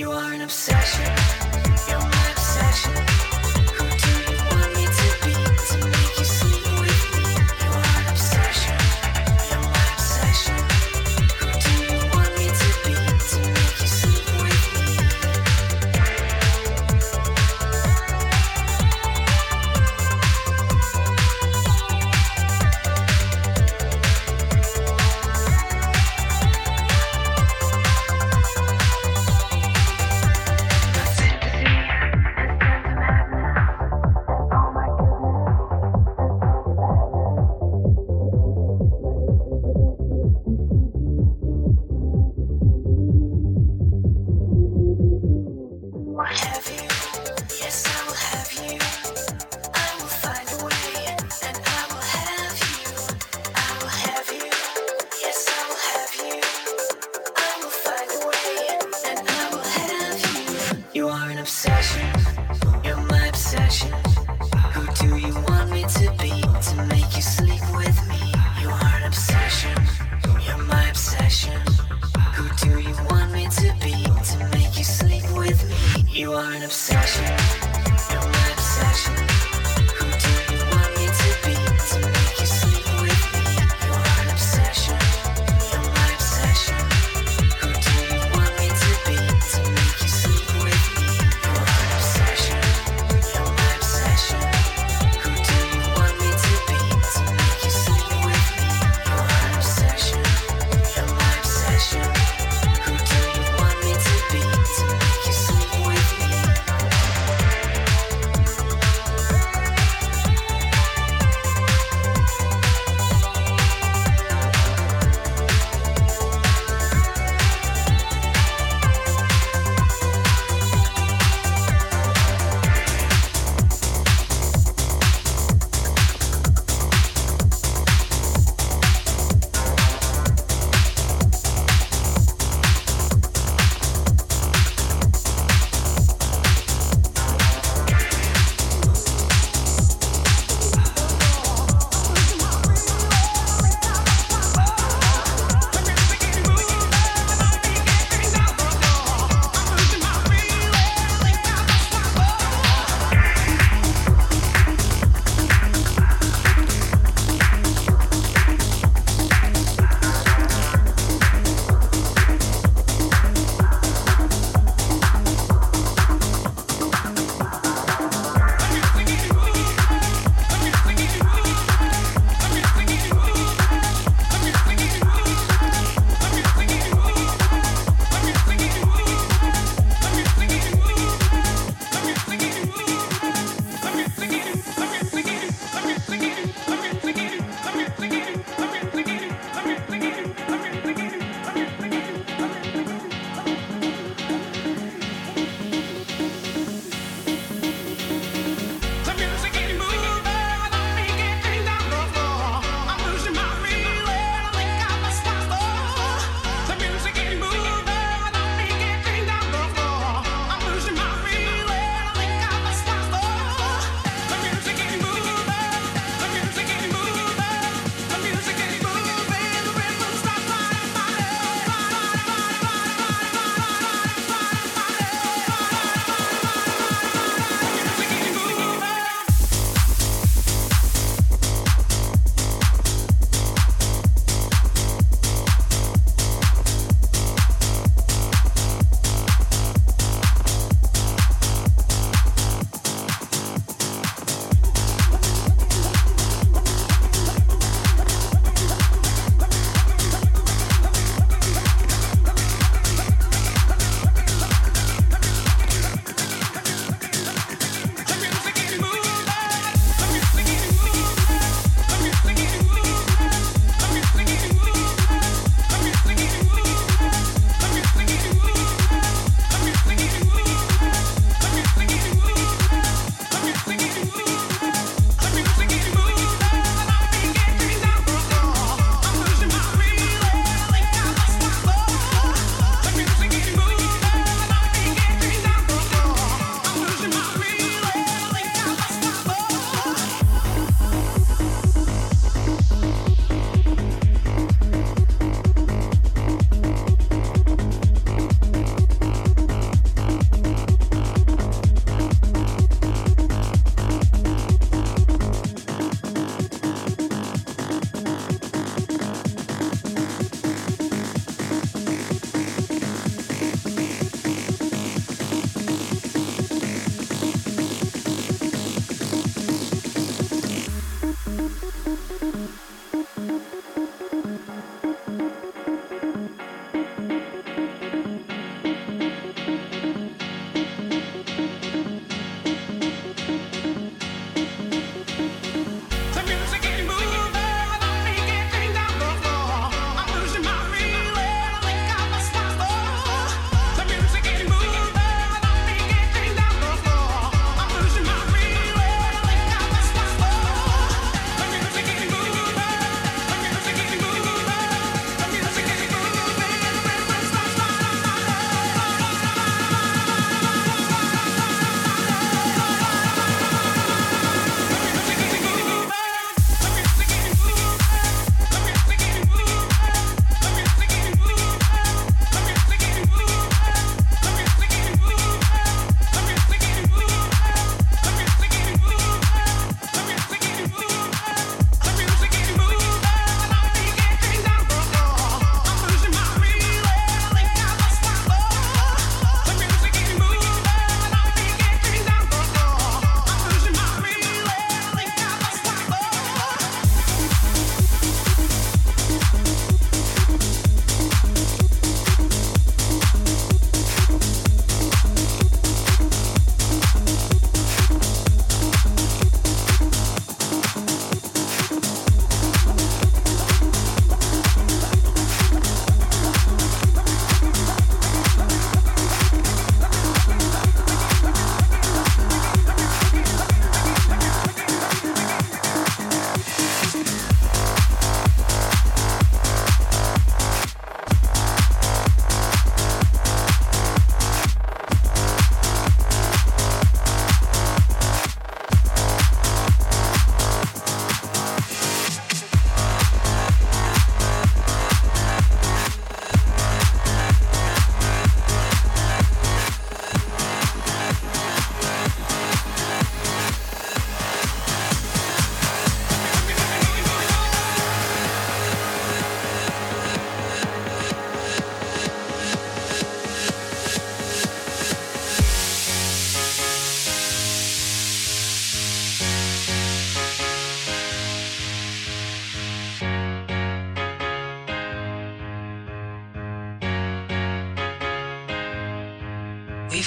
you are.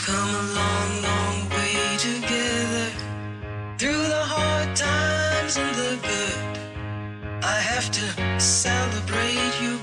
come a long, long way together. Through the hard times and the good, I have to celebrate you.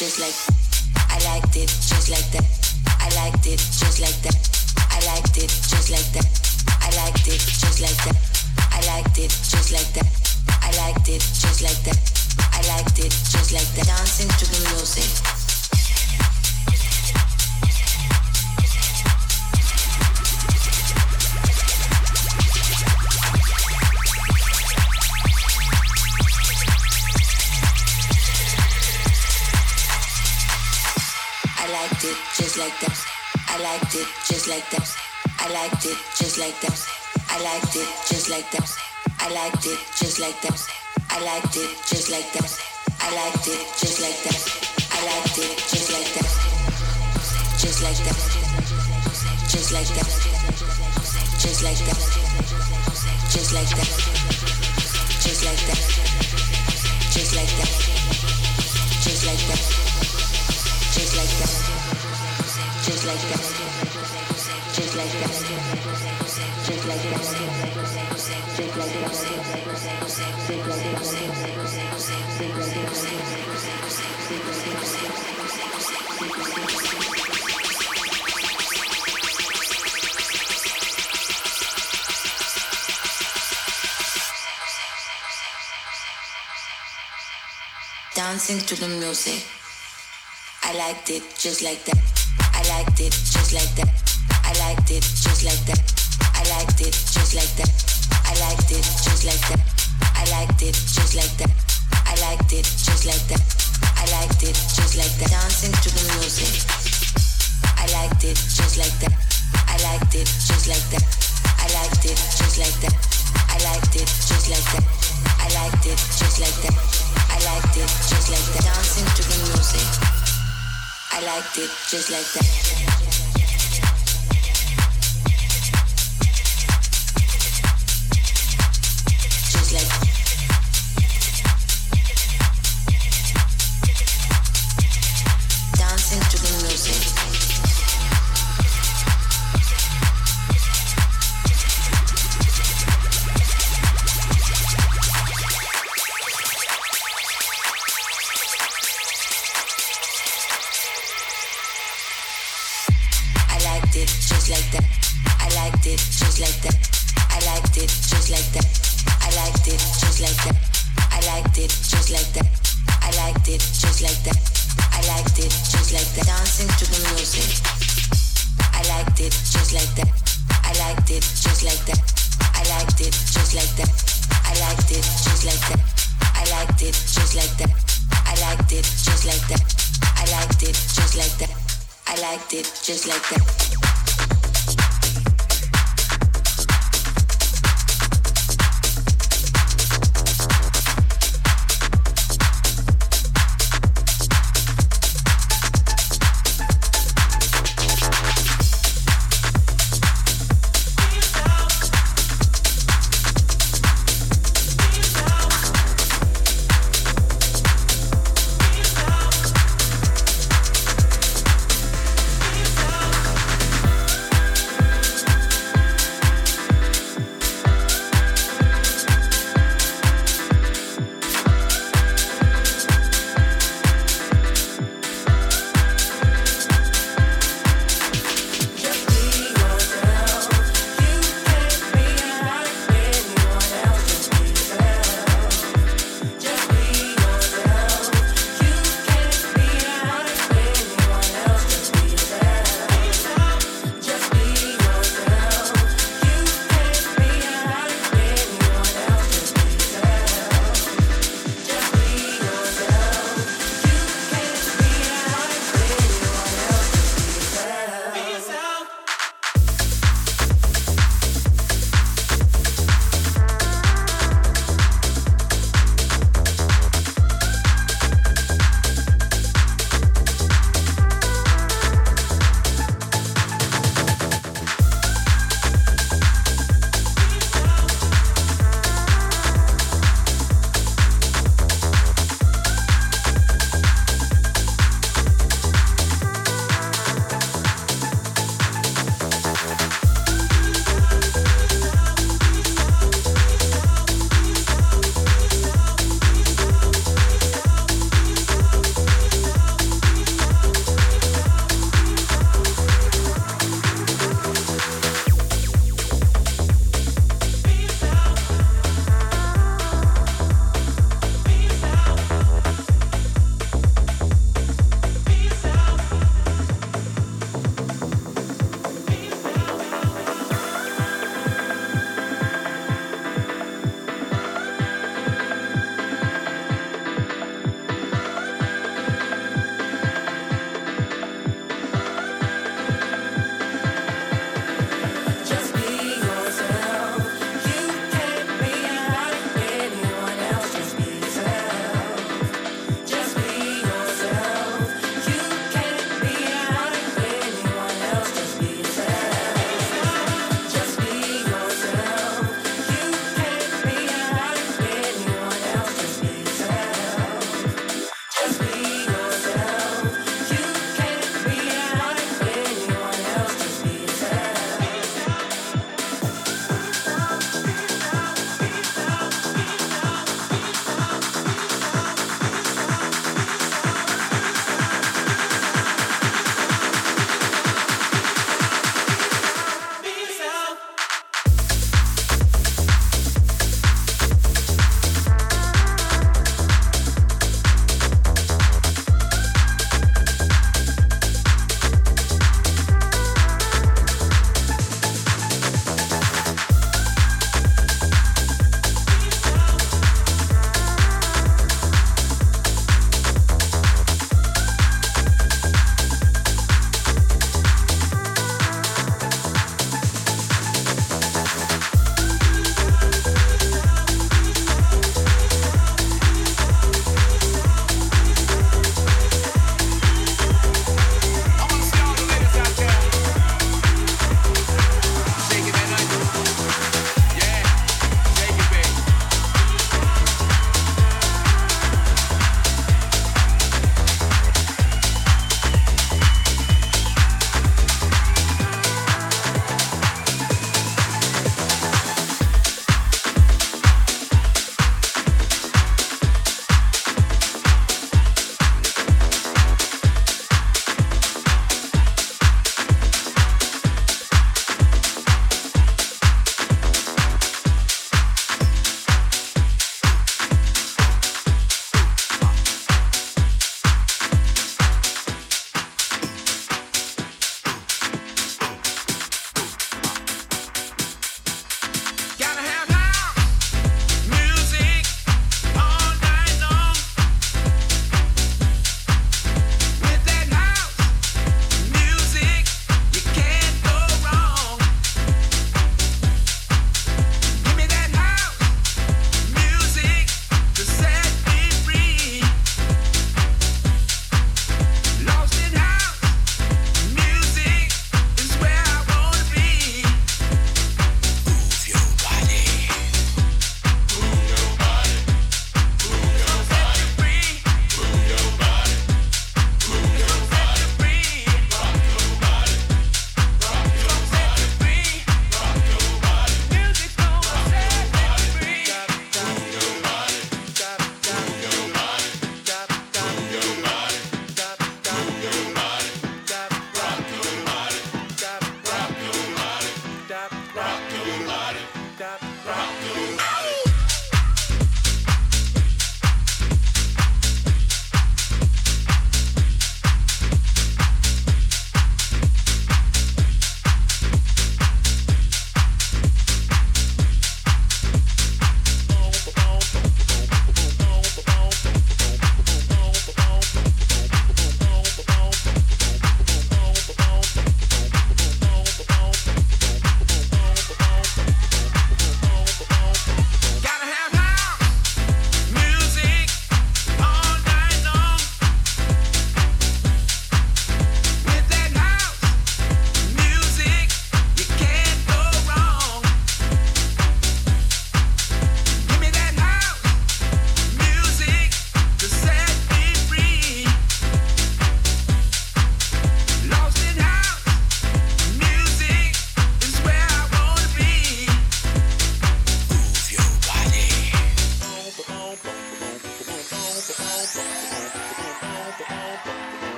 just like dancing to the music. I liked it just like that. I liked it just like that. I liked it just like that. I liked it just like that. I liked it just like that. I liked it just like that. I liked it just like that. I liked it just like that. Dancing to the music. I liked it just like that. I liked it just like that. I liked it just like that just like that.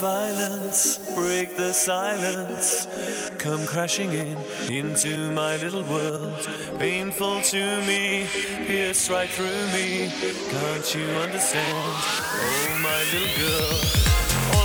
Violence break the silence. Come crashing in into my little world. Painful to me, pierce right through me. Can't you understand? Oh, my little girl.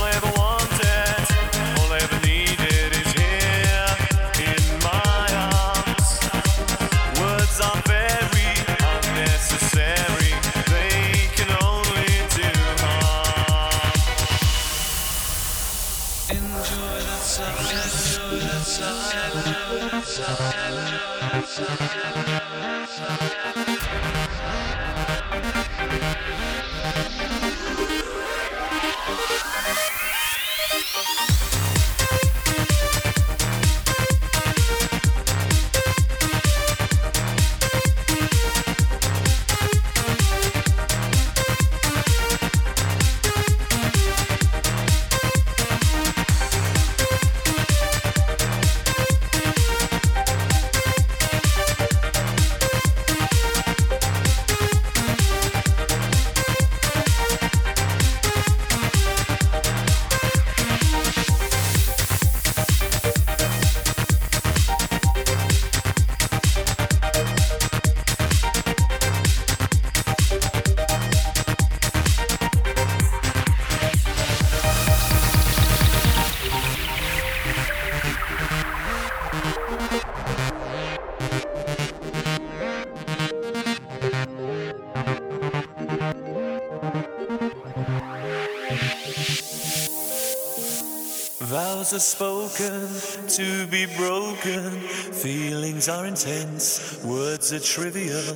Vows are spoken to be broken. Feelings are intense, words are trivial.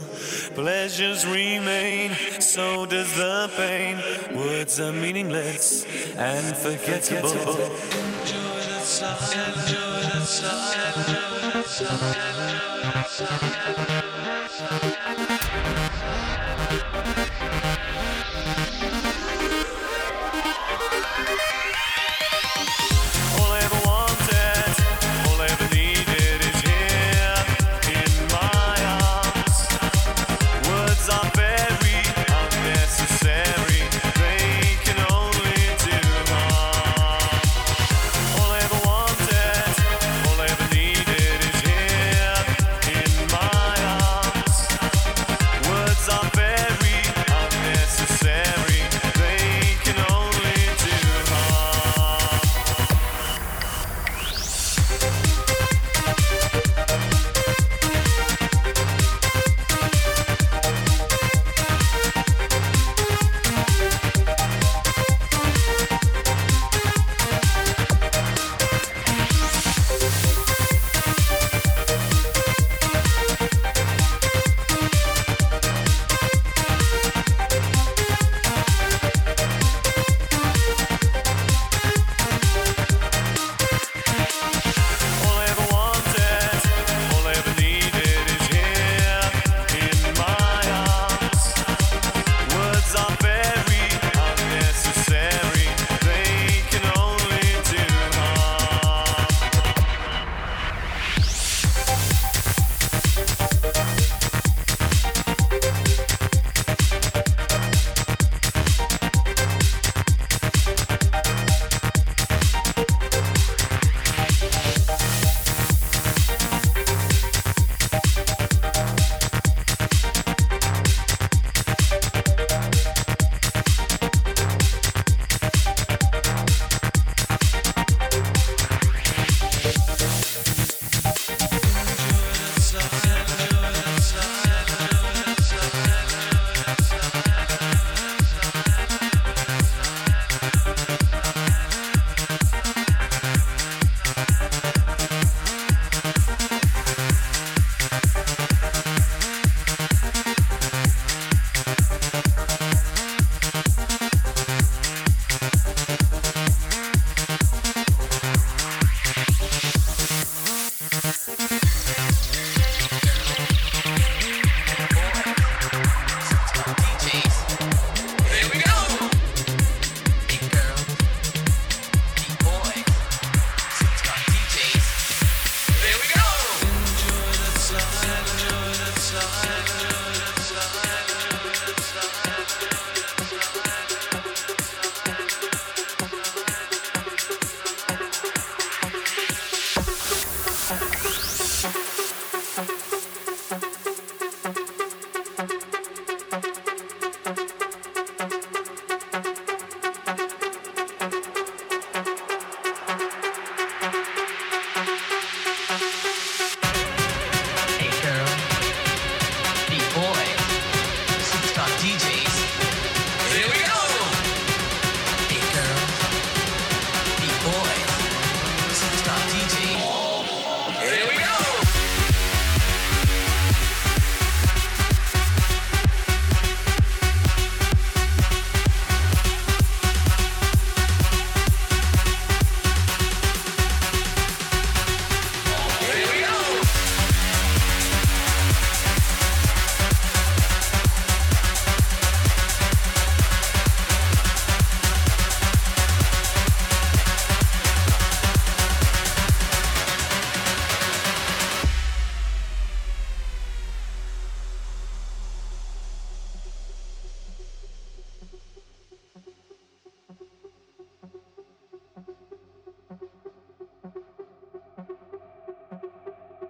Pleasures remain, so does the pain. Words are meaningless and forgettable. Enjoy the enjoy the All